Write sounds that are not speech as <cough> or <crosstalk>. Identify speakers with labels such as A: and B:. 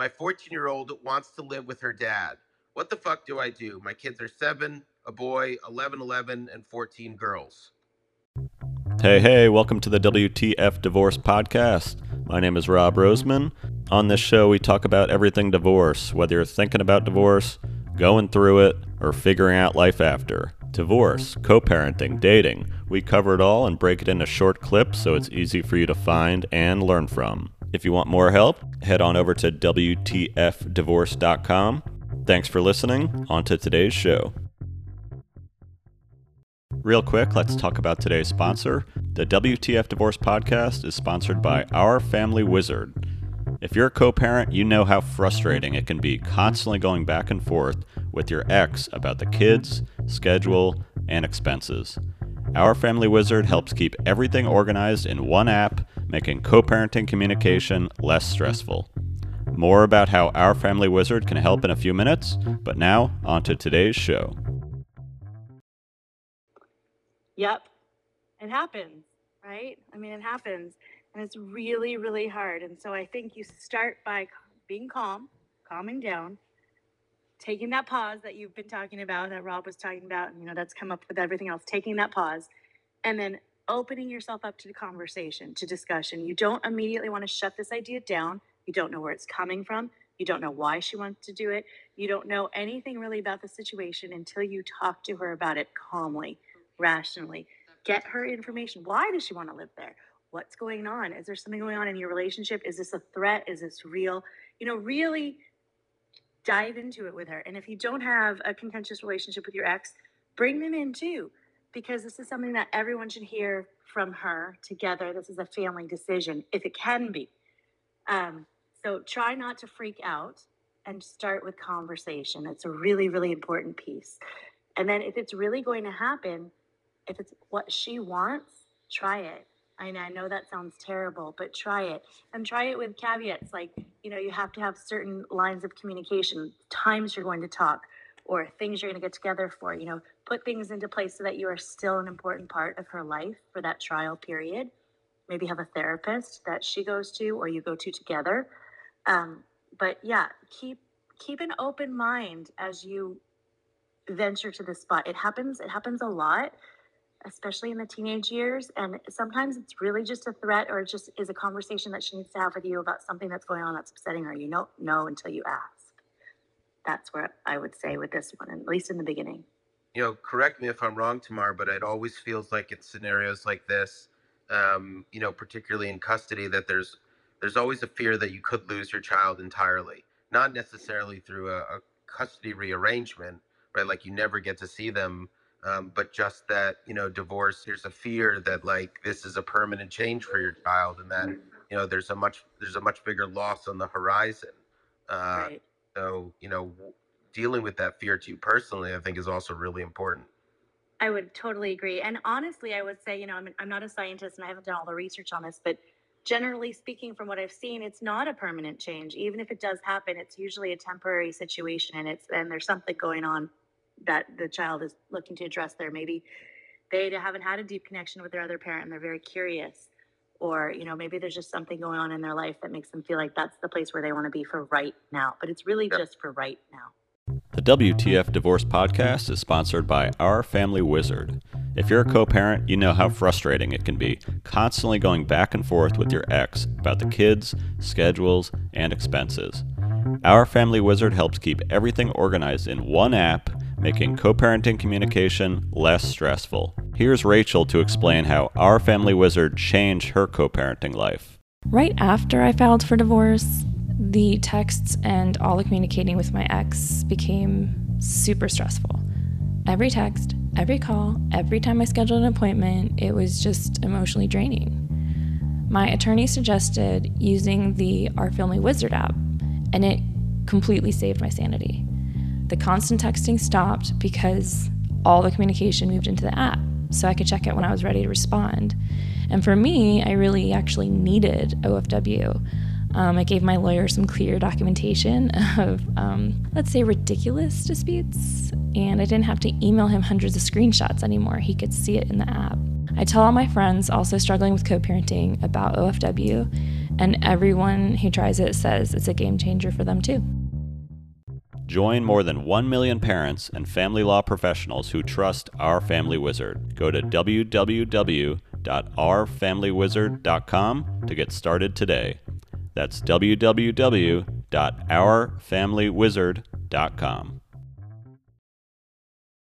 A: My 14 year old wants to live with her dad. What the fuck do I do? My kids are seven, a boy, 11, 11, and 14 girls.
B: Hey, hey, welcome to the WTF Divorce Podcast. My name is Rob Roseman. On this show, we talk about everything divorce, whether you're thinking about divorce, going through it, or figuring out life after. Divorce, co parenting, dating. We cover it all and break it into short clips so it's easy for you to find and learn from. If you want more help, head on over to WTFdivorce.com. Thanks for listening. On to today's show. Real quick, let's talk about today's sponsor. The WTF Divorce Podcast is sponsored by Our Family Wizard. If you're a co parent, you know how frustrating it can be constantly going back and forth with your ex about the kids, schedule, and expenses. Our Family Wizard helps keep everything organized in one app, making co parenting communication less stressful. More about how Our Family Wizard can help in a few minutes, but now, on to today's show.
C: Yep. It happens, right? I mean, it happens. And it's really, really hard. And so I think you start by being calm, calming down, taking that pause that you've been talking about, that Rob was talking about, and you know, that's come up with everything else, taking that pause, and then opening yourself up to the conversation, to discussion. You don't immediately want to shut this idea down. You don't know where it's coming from. You don't know why she wants to do it. You don't know anything really about the situation until you talk to her about it calmly, rationally. Get her information. Why does she want to live there? What's going on? Is there something going on in your relationship? Is this a threat? Is this real? You know, really dive into it with her. And if you don't have a contentious relationship with your ex, bring them in too, because this is something that everyone should hear from her together. This is a family decision, if it can be. Um, so try not to freak out and start with conversation. It's a really, really important piece. And then if it's really going to happen, if it's what she wants, try it. I know, I know that sounds terrible, but try it and try it with caveats like, you know, you have to have certain lines of communication, times you're going to talk, or things you're going to get together for. You know, put things into place so that you are still an important part of her life for that trial period. Maybe have a therapist that she goes to or you go to together. Um, but yeah, keep keep an open mind as you venture to this spot. It happens. It happens a lot especially in the teenage years. And sometimes it's really just a threat or it just is a conversation that she needs to have with you about something that's going on that's upsetting her. You don't know until you ask. That's what I would say with this one, at least in the beginning.
A: You know, correct me if I'm wrong, Tamar, but it always feels like in scenarios like this, um, you know, particularly in custody, that there's there's always a fear that you could lose your child entirely, not necessarily through a, a custody rearrangement, right? Like you never get to see them um, but just that you know divorce there's a fear that like this is a permanent change for your child and that you know there's a much there's a much bigger loss on the horizon. Uh, right. so you know dealing with that fear to you personally i think is also really important.
C: I would totally agree and honestly i would say you know i'm, I'm not a scientist and i haven't done all the research on this but generally speaking from what i've seen it's not a permanent change. Even if it does happen it's usually a temporary situation and it's and there's something going on that the child is looking to address there. Maybe they haven't had a deep connection with their other parent and they're very curious. Or, you know, maybe there's just something going on in their life that makes them feel like that's the place where they want to be for right now. But it's really just for right now.
B: The WTF Divorce Podcast is sponsored by Our Family Wizard. If you're a co parent, you know how frustrating it can be constantly going back and forth with your ex about the kids, schedules, and expenses. Our Family Wizard helps keep everything organized in one app making co parenting communication less stressful. Here's Rachel to explain how our family wizard changed her co parenting life.
D: Right after I filed for divorce, the texts and all the communicating with my ex became super stressful. Every text, every call, every time I scheduled an appointment, it was just emotionally draining. My attorney suggested using the Our Family Wizard app, and it completely saved my sanity. The constant texting stopped because all the communication moved into the app so I could check it when I was ready to respond. And for me, I really actually needed OFW. Um, I gave my lawyer some clear documentation <laughs> of, um, let's say, ridiculous disputes, and I didn't have to email him hundreds of screenshots anymore. He could see it in the app. I tell all my friends also struggling with co parenting about OFW, And everyone who tries it says it's a game changer for them too.
B: Join more than 1 million parents and family law professionals who trust Our Family Wizard. Go to www.ourfamilywizard.com to get started today. That's www.ourfamilywizard.com.